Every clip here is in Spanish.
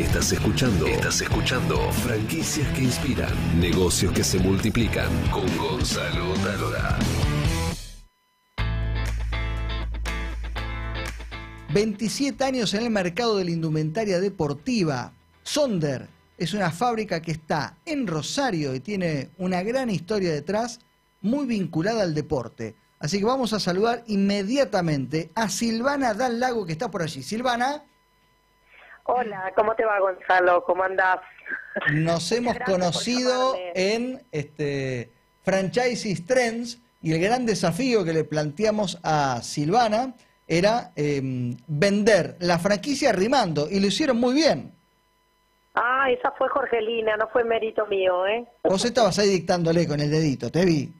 Estás escuchando. Estás escuchando. Franquicias que inspiran. Negocios que se multiplican. Con Gonzalo Talora. 27 años en el mercado de la indumentaria deportiva. Sonder es una fábrica que está en Rosario y tiene una gran historia detrás, muy vinculada al deporte. Así que vamos a saludar inmediatamente a Silvana Dal Lago que está por allí. Silvana. Hola, ¿cómo te va Gonzalo? ¿Cómo andás? Nos hemos conocido en este Franchises Trends y el gran desafío que le planteamos a Silvana era em, vender la franquicia rimando y lo hicieron muy bien. Ah, esa fue Jorgelina, no fue mérito mío, ¿eh? Vos estabas ahí dictándole con el dedito, te vi.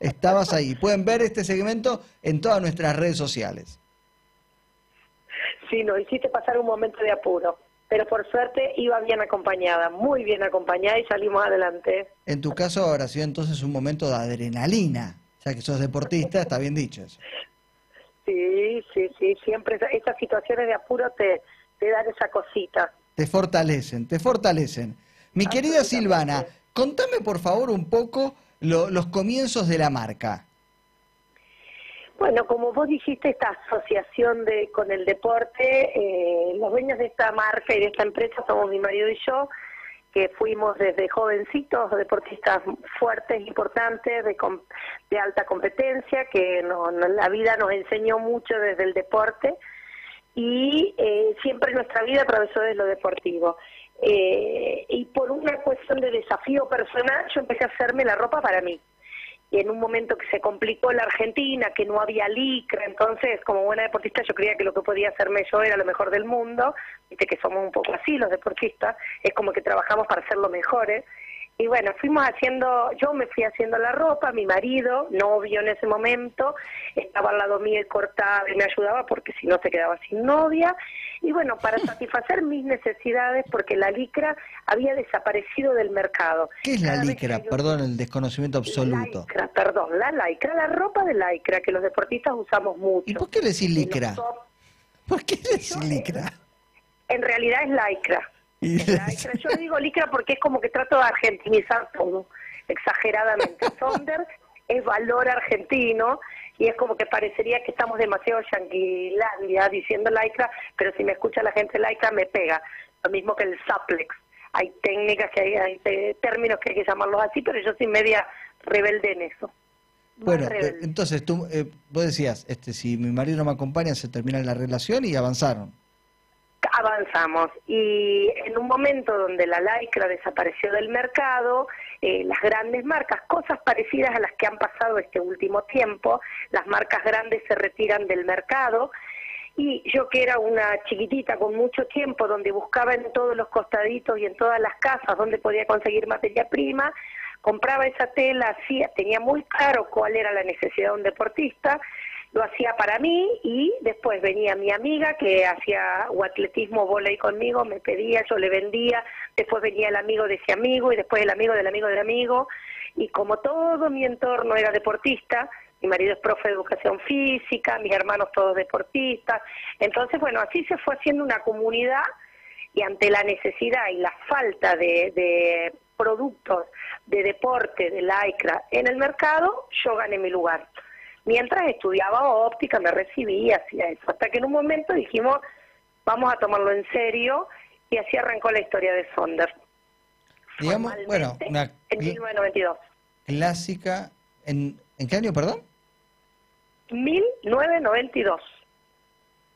Estabas ahí. Pueden ver este segmento en todas nuestras redes sociales. Sí, no, hiciste pasar un momento de apuro. Pero por suerte iba bien acompañada, muy bien acompañada y salimos adelante. En tu caso habrá sido entonces un momento de adrenalina, ya que sos deportista, está bien dicho eso. Sí, sí, sí, siempre esas situaciones de apuro te, te dan esa cosita. Te fortalecen, te fortalecen. Mi querida Silvana, contame por favor un poco los comienzos de la marca. Bueno, como vos dijiste, esta asociación de con el deporte, eh, los dueños de esta marca y de esta empresa somos mi marido y yo, que fuimos desde jovencitos deportistas fuertes, importantes, de, de alta competencia, que no, la vida nos enseñó mucho desde el deporte y eh, siempre nuestra vida atravesó desde lo deportivo. Eh, y por una cuestión de desafío personal, yo empecé a hacerme la ropa para mí y en un momento que se complicó la Argentina, que no había licra, entonces como buena deportista yo creía que lo que podía hacerme yo era lo mejor del mundo, viste que somos un poco así los deportistas, es como que trabajamos para ser lo mejores, y bueno, fuimos haciendo, yo me fui haciendo la ropa, mi marido, novio en ese momento, estaba al lado mío y cortaba y me ayudaba porque si no se quedaba sin novia. Y bueno, para satisfacer mis necesidades, porque la licra había desaparecido del mercado. ¿Qué es la licra? Perdón, el desconocimiento absoluto. La perdón, la lycra, la ropa de lycra que los deportistas usamos mucho. ¿Y por qué le decís licra? ¿Por qué le decís licra? En realidad es lycra. Yo le digo licra porque es como que trato de argentinizar todo, exageradamente. Sonder es valor argentino y es como que parecería que estamos demasiado yanquilandia diciendo lycra, pero si me escucha la gente lycra me pega. Lo mismo que el suplex. Hay técnicas, que hay, hay términos que hay que llamarlos así, pero yo soy media rebelde en eso. Bueno, eh, entonces tú, eh, vos decías, este, si mi marido no me acompaña, se termina la relación y avanzaron avanzamos y en un momento donde la lycra desapareció del mercado, eh, las grandes marcas, cosas parecidas a las que han pasado este último tiempo, las marcas grandes se retiran del mercado. Y yo que era una chiquitita con mucho tiempo, donde buscaba en todos los costaditos y en todas las casas donde podía conseguir materia prima, compraba esa tela, hacía, tenía muy claro cuál era la necesidad de un deportista, lo hacía para mí y después venía mi amiga que hacía o atletismo volei conmigo, me pedía, yo le vendía, después venía el amigo de ese amigo y después el amigo del amigo del amigo y como todo mi entorno era deportista, mi marido es profe de educación física, mis hermanos todos deportistas, entonces bueno, así se fue haciendo una comunidad y ante la necesidad y la falta de, de productos de deporte, de lycra en el mercado, yo gané mi lugar. Mientras estudiaba óptica, me recibí, hacía eso. Hasta que en un momento dijimos, vamos a tomarlo en serio, y así arrancó la historia de Sonder. Digamos, bueno, una en 1992. Clásica, ¿en, ¿en qué año, perdón? 1992.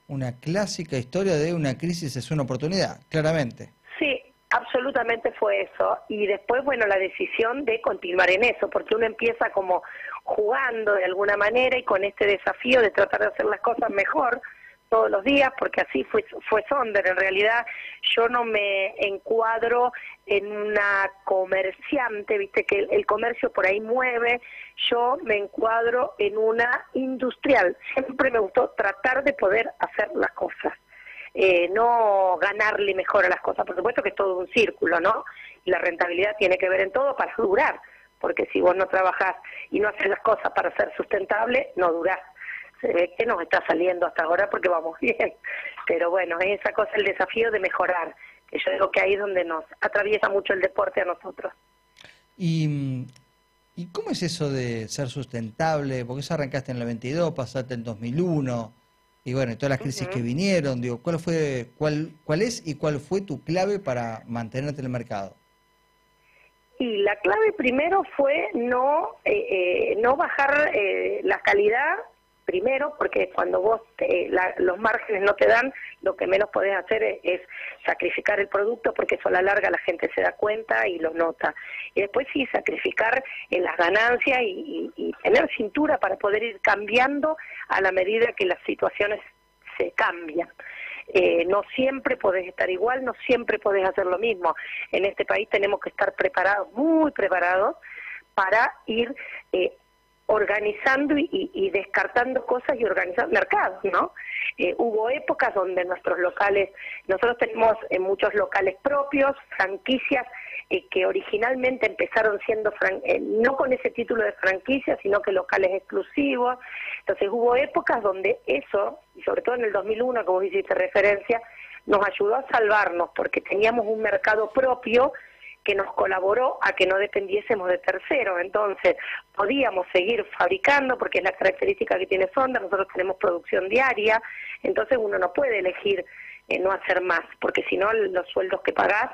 Una clásica historia de una crisis es una oportunidad, claramente. Sí, absolutamente fue eso. Y después, bueno, la decisión de continuar en eso, porque uno empieza como jugando de alguna manera y con este desafío de tratar de hacer las cosas mejor todos los días, porque así fue, fue Sonder. En realidad yo no me encuadro en una comerciante, viste que el, comercio por ahí mueve, yo me encuadro en una industrial. Siempre me gustó tratar de poder hacer las cosas. Eh, no ganarle mejor a las cosas. Por supuesto que es todo un círculo, ¿no? La rentabilidad tiene que ver en todo para durar porque si vos no trabajás y no haces las cosas para ser sustentable, no durás. Se ve que nos está saliendo hasta ahora porque vamos bien. Pero bueno, es esa cosa, el desafío de mejorar, que yo digo que ahí es donde nos atraviesa mucho el deporte a nosotros. ¿Y, ¿Y cómo es eso de ser sustentable? Porque eso arrancaste en el 92, pasaste en 2001, y bueno, todas las crisis que vinieron, digo, ¿cuál fue, cuál, cuál es y cuál fue tu clave para mantenerte en el mercado? Y la clave primero fue no, eh, eh, no bajar eh, la calidad primero, porque cuando vos los márgenes no te dan, lo que menos podés hacer es, sacrificar el producto, porque eso a la larga la gente se da cuenta y lo nota. Y después sí, sacrificar en las ganancias y, y tener cintura para poder ir cambiando a la medida que las situaciones se cambian. Eh, no siempre podés estar igual, no siempre podés hacer lo mismo. En este país tenemos que estar preparados, muy preparados, para ir eh, organizando y, descartando cosas y organizando mercados, ¿no? Eh, hubo épocas donde nuestros locales, nosotros tenemos muchos locales propios, franquicias eh, que originalmente empezaron siendo, eh, no con ese título de franquicia, sino que locales exclusivos. Entonces hubo épocas donde eso, y sobre todo en el 2001, como hiciste referencia, nos ayudó a salvarnos porque teníamos un mercado propio que nos colaboró a que no dependiésemos de terceros. Entonces, podíamos seguir fabricando, porque es la característica que tiene Sonda, nosotros tenemos producción diaria, entonces uno no puede elegir eh, no hacer más, porque si no, los sueldos que pagás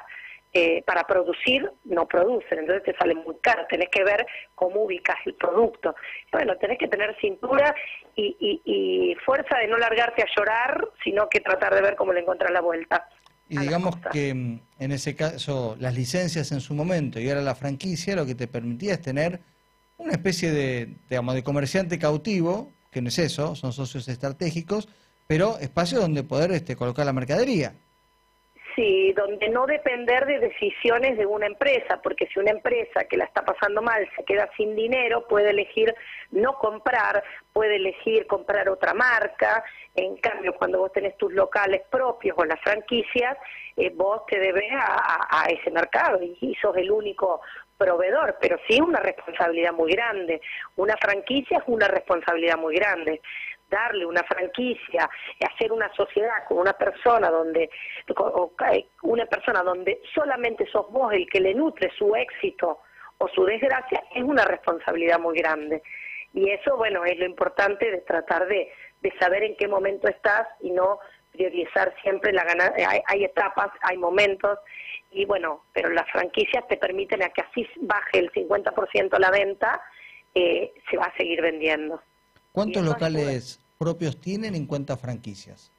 eh, para producir no producen, entonces te sale muy caro, tenés que ver cómo ubicas el producto. Bueno, tenés que tener cintura y, fuerza de no largarte a llorar, sino que tratar de ver cómo le encuentras la vuelta. Y digamos que mm, en ese caso las licencias en su momento y ahora la franquicia lo que te permitía es tener una especie de, digamos, de comerciante cautivo, que no es eso, son socios estratégicos, pero espacio donde poder este, colocar la mercadería. Sí, donde no depender de decisiones de una empresa, porque si una empresa que la está pasando mal se queda sin dinero, puede elegir no comprar, puede elegir comprar otra marca. En cambio, cuando vos tenés tus locales propios o las franquicias, eh, vos te debes a, ese mercado y, sos el único proveedor, pero sí una responsabilidad muy grande. Una franquicia es una responsabilidad muy grande darle una franquicia, hacer una sociedad con una persona donde una persona donde solamente sos vos el que le nutre su éxito o su desgracia es una responsabilidad muy grande. Y eso, bueno, es lo importante de tratar de, de saber en qué momento estás y no priorizar siempre la ganancia. Hay, hay, etapas, hay momentos, y bueno, pero las franquicias te permiten a que así baje el 50% la venta, eh, se va a seguir vendiendo. ¿Cuántos locales propios tienen en cuenta franquicias?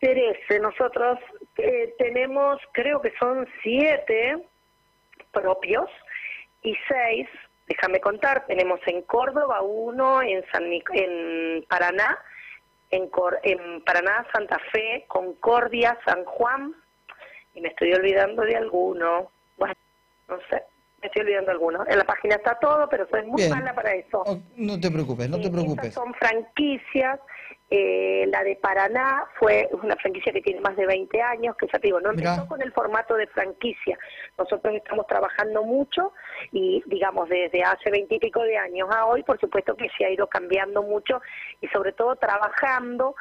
Terese, nosotros eh, tenemos, creo que son siete propios y seis, déjame contar, tenemos en Córdoba uno, en, San, en Paraná, en, en Paraná, Santa Fe, Concordia, San Juan, y me estoy olvidando de alguno. Bueno, no sé, me estoy olvidando algunos. En la página está todo, pero soy muy mala para eso. Oh, no te preocupes, no te preocupes. son franquicias. Eh, la de Paraná fue una franquicia que tiene más de 20 años, que ya te digo, no empezó con el formato de franquicia. Nosotros estamos trabajando mucho y, digamos, desde hace 20 y pico de años a hoy, por supuesto que se ha ido cambiando mucho y sobre todo trabajando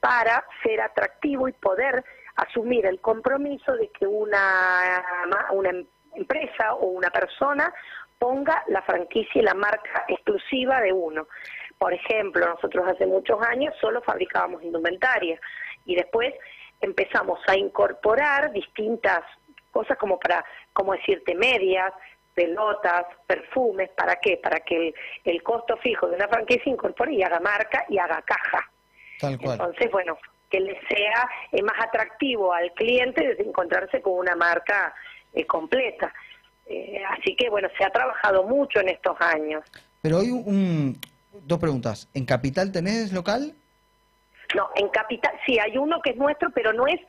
para ser atractivo y poder asumir el compromiso de que una, una empresa o una persona ponga la franquicia y la marca exclusiva de uno. Por ejemplo, nosotros hace muchos años solo fabricábamos indumentaria y después empezamos a incorporar distintas cosas como para, como decirte, medias, pelotas, perfumes, ¿para qué? Para que el, costo fijo de una franquicia incorpore y haga marca y haga caja. Tal cual. Entonces, bueno, que le sea eh, más atractivo al cliente de encontrarse con una marca eh, completa. Eh, así que bueno, se ha trabajado mucho en estos años. Pero hay un, dos preguntas. ¿En Capital tenés local? No, en Capital sí, hay uno que es nuestro, pero no es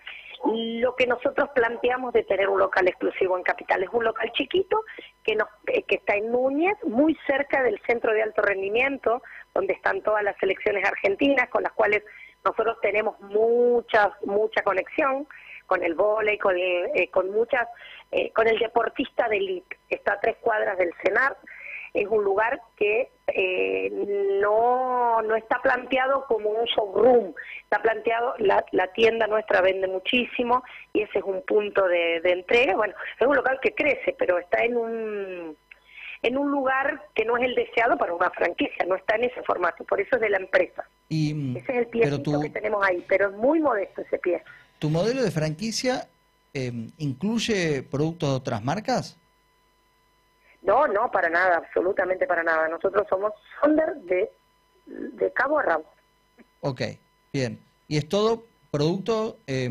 lo que nosotros planteamos de tener un local exclusivo en Capital. Es un local chiquito que, nos, eh, que está en Núñez, muy cerca del centro de alto rendimiento, donde están todas las selecciones argentinas, con las cuales nosotros tenemos mucha, mucha conexión con el vóley, con, eh, con muchas, eh, con el deportista de elite. Está a tres cuadras del CENAR es un lugar que eh, no, no está planteado como un showroom, está planteado, la, la tienda nuestra vende muchísimo y ese es un punto de, de entrega. Bueno, es un local que crece, pero está en un en un lugar que no es el deseado para una franquicia, no está en ese formato, por eso es de la empresa. Y, ese es el pie que tenemos ahí, pero es muy modesto ese pie. ¿Tu modelo de franquicia eh, incluye productos de otras marcas? No, no, para nada, absolutamente para nada. Nosotros somos Sonder de, de cabo a rabo. Ok, bien. ¿Y es todo producto, eh,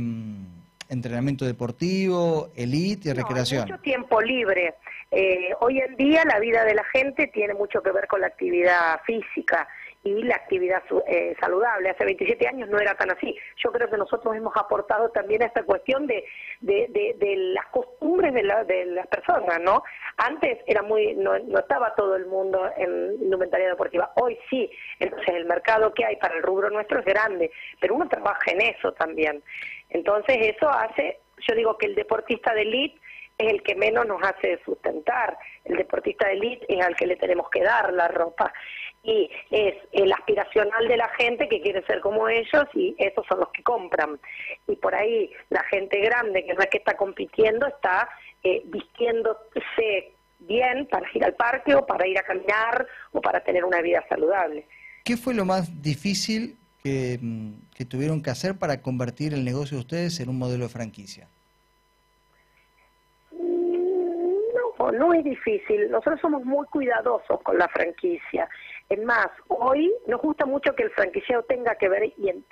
entrenamiento deportivo, elite y recreación? Mucho tiempo libre. Eh, hoy en día la vida de la gente tiene mucho que ver con la actividad física y la actividad eh, saludable. Hace 27 años no era tan así. Yo creo que nosotros hemos aportado también a esta cuestión de, de, de, las costumbres de, la, de las personas, ¿no? Antes era muy no, no estaba todo el mundo en indumentaria deportiva. Hoy sí. Entonces el mercado que hay para el rubro nuestro es grande, pero uno trabaja en eso también. Entonces eso hace, yo digo que el deportista de elite es el que menos nos hace sustentar. El deportista de elite es al que le tenemos que dar la ropa. Y es el aspiracional de la gente que quiere ser como ellos y esos son los que compran. Y por ahí la gente grande, que no es que está compitiendo, está eh, vistiéndose bien para ir al parque o para ir a caminar o para tener una vida saludable. ¿Qué fue lo más difícil que, mm, que tuvieron que hacer para convertir el negocio de ustedes en un modelo de franquicia? No es difícil. Nosotros somos muy cuidadosos con la franquicia. Es más, hoy nos gusta mucho que el franquiciado tenga que ver y,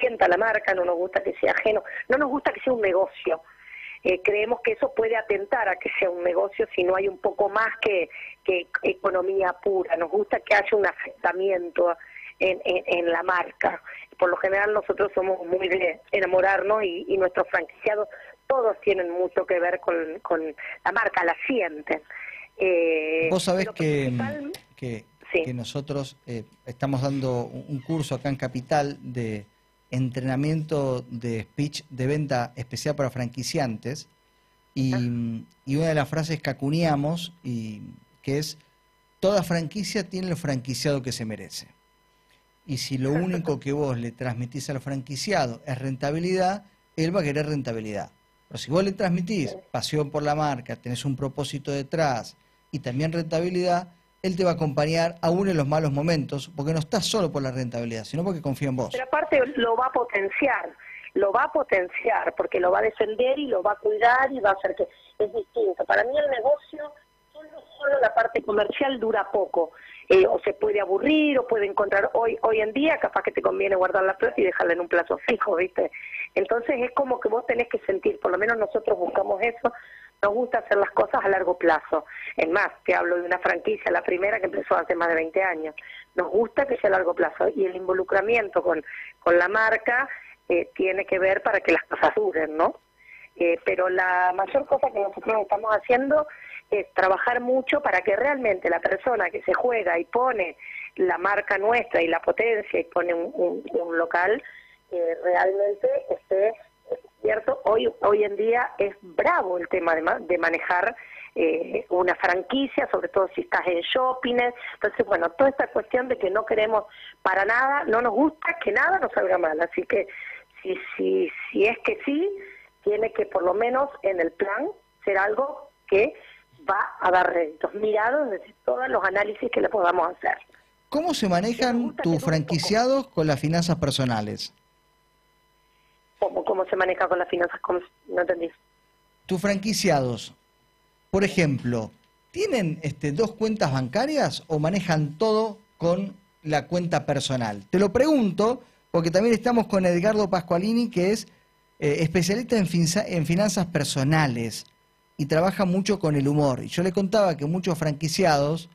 sienta la marca, no nos gusta que sea ajeno, no nos gusta que sea un negocio. Eh, creemos que eso puede atentar a que sea un negocio si no hay un poco más que, economía pura. Nos gusta que haya un afectamiento en, la marca. Por lo general nosotros somos muy de enamorarnos y nuestros franquiciados todos tienen mucho que ver con, con la marca, la sienten. Eh, Vos sabés que, que, nosotros eh, estamos dando un curso acá en Capital de entrenamiento de speech de venta especial para franquiciantes y, ah. y una de las frases que acuñamos y que es toda franquicia tiene el franquiciado que se merece. Y si lo único que vos le transmitís al franquiciado es rentabilidad, él va a querer rentabilidad. Pero si vos le transmitís pasión por la marca, tenés un propósito detrás y también rentabilidad, él te va a acompañar aún en los malos momentos, porque no estás solo por la rentabilidad, sino porque confía en vos. Pero aparte lo va a potenciar, lo va a potenciar, porque lo va a defender y lo va a cuidar y va a hacer que es distinto. Para mí el negocio, solo, solo la parte comercial dura poco. Eh, o se puede aburrir o puede encontrar hoy hoy en día capaz que te conviene guardar la plata y dejarla en un plazo fijo, ¿viste? Entonces es como que vos tenés que sentir, por lo menos nosotros buscamos eso, nos gusta hacer las cosas a largo plazo. Es más, te hablo de una franquicia, la primera que empezó hace más de 20 años. Nos gusta que sea a largo plazo y el involucramiento con, con la marca eh, tiene que ver para que las cosas duren, ¿no? Eh, pero la mayor cosa que nosotros estamos haciendo trabajar mucho para que realmente la persona que se juega y pone la marca nuestra y la potencia y pone un, un, local, eh, realmente esté cierto. Hoy, hoy en día es bravo el tema de, de manejar eh, una franquicia, sobre todo si estás en shopping. Entonces, bueno, toda esta cuestión de que no queremos para nada, no nos gusta que nada nos salga mal. Así que si, si, si es que sí, tiene que por lo menos en el plan ser algo que va a dar réditos, mirados desde todos los análisis que le podamos hacer. ¿Cómo se manejan tus franquiciados con las finanzas personales? ¿Cómo, ¿Cómo se maneja con las finanzas? No entendí. Tus franquiciados, por ejemplo, ¿tienen este, dos cuentas bancarias o manejan todo con la cuenta personal? Te lo pregunto porque también estamos con Edgardo Pascualini, que es eh, especialista en, en finanzas personales y trabaja mucho con el humor. Y yo le contaba que muchos franquiciados,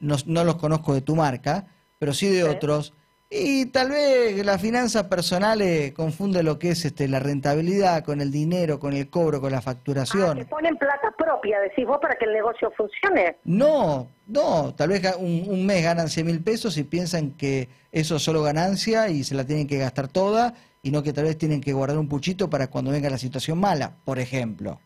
no, no los conozco de tu marca, pero sí de otros, y tal vez la finanza personal eh, confunde lo que es este, la rentabilidad con el dinero, con el cobro, con la facturación. Ah, ponen plata propia, decís vos, para que el negocio funcione. No, no, tal vez un, un mes ganan 100 mil pesos y piensan que eso es solo ganancia y se la tienen que gastar toda y no que tal vez tienen que guardar un puchito para cuando venga la situación mala, por ejemplo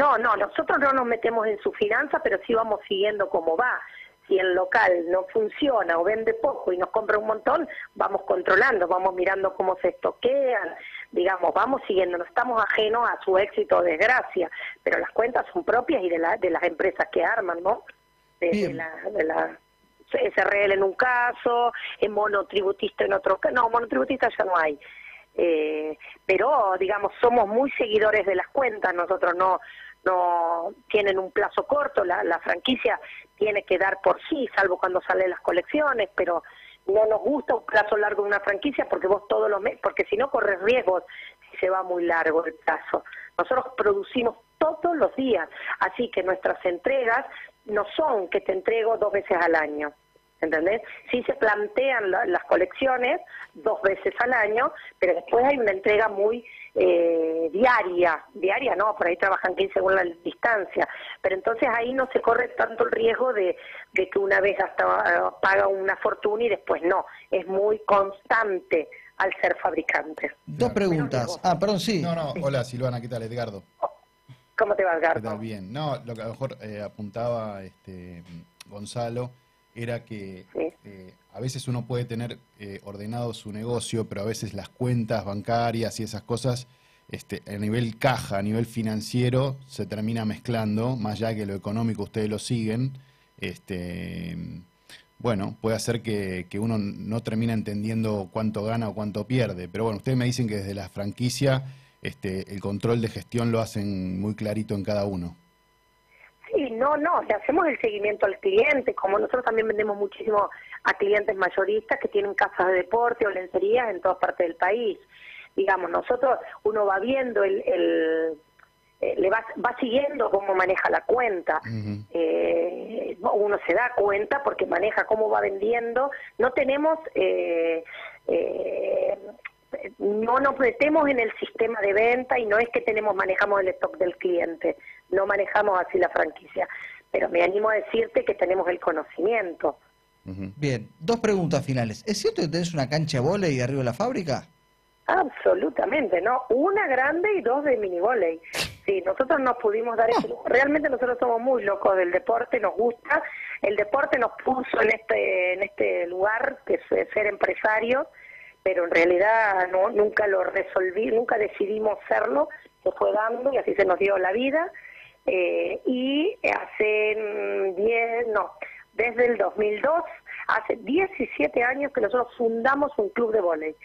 No, no, nosotros no nos metemos en su finanza, pero sí vamos siguiendo cómo va. Si el local no funciona o vende poco y nos compra un montón, vamos controlando, vamos mirando cómo se estoquean, digamos, vamos siguiendo, no estamos ajenos a su éxito o desgracia, pero las cuentas son propias y de, la, de las empresas que arman, ¿no? De, la, de la SRL en un caso, en monotributista en otro caso, no, monotributista ya no hay. Eh, pero digamos somos muy seguidores de las cuentas nosotros no no tienen un plazo corto la, la franquicia tiene que dar por sí salvo cuando salen las colecciones pero no nos gusta un plazo largo de una franquicia porque vos todos los meses porque si no corres riesgos si se va muy largo el plazo. Nosotros producimos todos los días así que nuestras entregas no son que te entrego dos veces al año ¿entendés? Sí se plantean las colecciones dos veces al año, pero después hay una entrega muy eh, diaria, diaria no, por ahí trabajan 15 según la distancia, pero entonces ahí no se corre tanto el riesgo de, que una vez hasta eh, paga una fortuna y después no, es muy constante al ser fabricante. Dos preguntas. Ah, perdón, sí. No, no, hola Silvana, ¿qué tal? Edgardo. ¿Cómo te va, Edgardo? ¿Qué tal? Bien. No, lo que a lo mejor eh, apuntaba este Gonzalo era que eh, a veces uno puede tener eh, ordenado su negocio, pero a veces las cuentas bancarias y esas cosas, este, a nivel caja, a nivel financiero, se termina mezclando, más allá que lo económico ustedes lo siguen, este, bueno, puede hacer que, uno no termina entendiendo cuánto gana o cuánto pierde. Pero bueno, ustedes me dicen que desde la franquicia este, el control de gestión lo hacen muy clarito en cada uno. No, no, le hacemos el seguimiento al cliente, como nosotros también vendemos muchísimo a clientes mayoristas que tienen casas de deporte o lencerías en todas partes del país. Digamos, nosotros, uno va viendo el, el eh, le va, va siguiendo cómo maneja la cuenta. eh, uno se da cuenta porque maneja cómo va vendiendo. No tenemos eh, eh, no nos metemos en el sistema de venta y no es que tenemos manejamos el stock del cliente, no manejamos así la franquicia, pero me animo a decirte que tenemos el conocimiento. Bien, dos preguntas finales. ¿Es cierto que tenés una cancha de y arriba de la fábrica? Absolutamente, ¿no? Una grande y dos de mini volei. Sí, nosotros nos pudimos dar ese Realmente nosotros somos muy locos del deporte, nos gusta. El deporte nos puso en este en este lugar que es ser empresarios pero en realidad no nunca lo resolví, nunca decidimos hacerlo, se fue dando y así se nos dio la vida. Eh, y hace 10, no, desde el 2002, hace 17 años que nosotros fundamos un club de voleibol.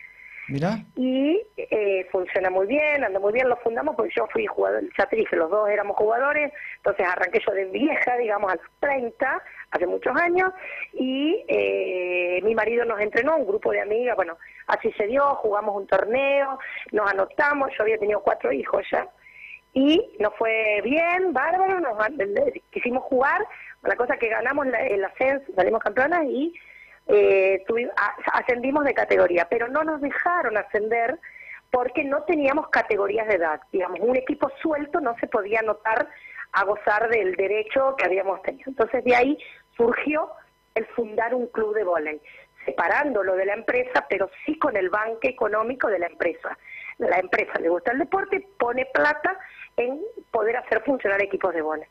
Y eh, funciona muy bien, anda muy bien, lo fundamos porque yo fui jugador, ya los dos éramos jugadores, entonces arranqué yo de vieja, digamos, a los 30, hace muchos años, y eh, mi marido nos entrenó, un grupo de amigas, bueno, así se dio, jugamos un torneo, nos anotamos, yo había tenido cuatro hijos ya, y nos fue bien, bárbaro, nos quisimos jugar, la cosa que ganamos el ascenso, salimos campeonas y eh, ascendimos de categoría, pero no nos dejaron ascender porque no teníamos categorías de edad. Digamos, un equipo suelto no se podía anotar a gozar del derecho que habíamos tenido. Entonces de ahí surgió el fundar un club de vóley, separándolo de la empresa, pero sí con el banque económico de la empresa. La empresa le gusta el deporte, pone plata en poder hacer funcionar equipos de vóley.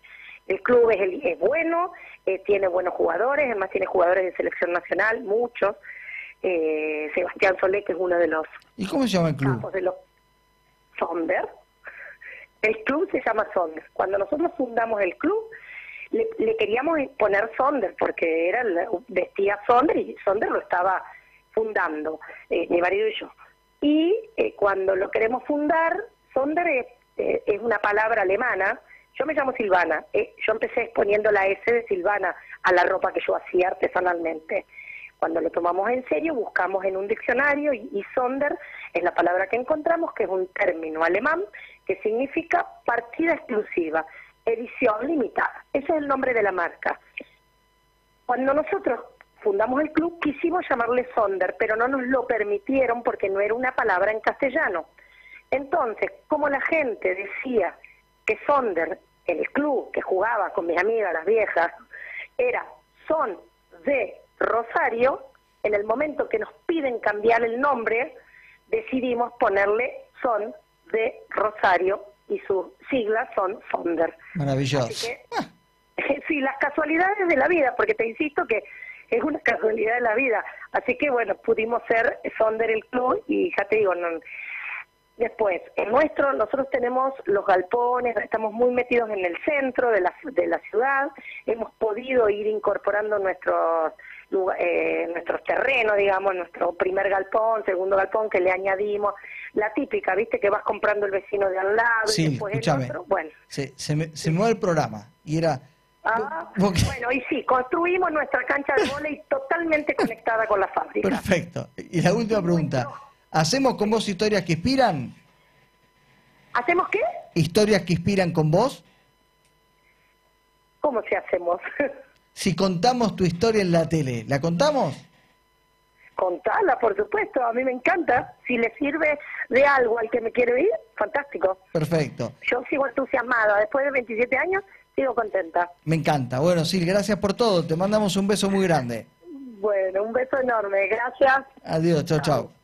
El club es, es bueno, eh, tiene buenos jugadores, además tiene jugadores de selección nacional, muchos. Eh, Sebastián Solé, que es uno de los... ¿Y cómo se llama el club? De los Sonder. El club se llama Sonder. Cuando nosotros fundamos el club, le, queríamos poner Sonder, porque era vestía Sonder y Sonder lo estaba fundando, eh, mi marido y yo. Y cuando lo queremos fundar, Sonder es, es una palabra alemana, yo me llamo Silvana. Eh, yo empecé poniendo la S de Silvana a la ropa que yo hacía artesanalmente. Cuando lo tomamos en serio, buscamos en un diccionario y, Sonder es la palabra que encontramos, que es un término alemán que significa partida exclusiva, edición limitada. Ese es el nombre de la marca. Cuando nosotros fundamos el club, quisimos llamarle Sonder, pero no nos lo permitieron porque no era una palabra en castellano. Entonces, como la gente decía que Sonder, el club que jugaba con mis amigas, las viejas, era Son de Rosario, en el momento que nos piden cambiar el nombre, decidimos ponerle Son de Rosario y sus siglas son Sonder. Maravilloso. sí, las casualidades de la vida, porque te insisto que es una casualidad de la vida. Así que bueno, pudimos ser Sonder el club y ya te digo, no, Después, en nuestro, nosotros tenemos los galpones, estamos muy metidos en el centro de la, de la ciudad, hemos podido ir incorporando nuestros, eh, nuestros terrenos, digamos, nuestro primer galpón, segundo galpón que le añadimos, la típica, viste, que vas comprando el vecino de al lado y después el otro. Bueno. Se, se, me, se el programa y era... Ah, bueno, y sí, construimos nuestra cancha de volei totalmente conectada con la fábrica. Perfecto. Y la última pregunta. ¿Hacemos con vos historias que inspiran? ¿Hacemos qué? ¿Historias que inspiran con vos? ¿Cómo se hacemos? si contamos tu historia en la tele, ¿la contamos? Contala, por supuesto, a mí me encanta. Si le sirve de algo al que me quiere oír, fantástico. Perfecto. Yo sigo entusiasmada. Después de 27 años, sigo contenta. Me encanta. Bueno, Sil, gracias por todo. Te mandamos un beso muy grande. Bueno, un beso enorme. Gracias. Adiós, chao, chao.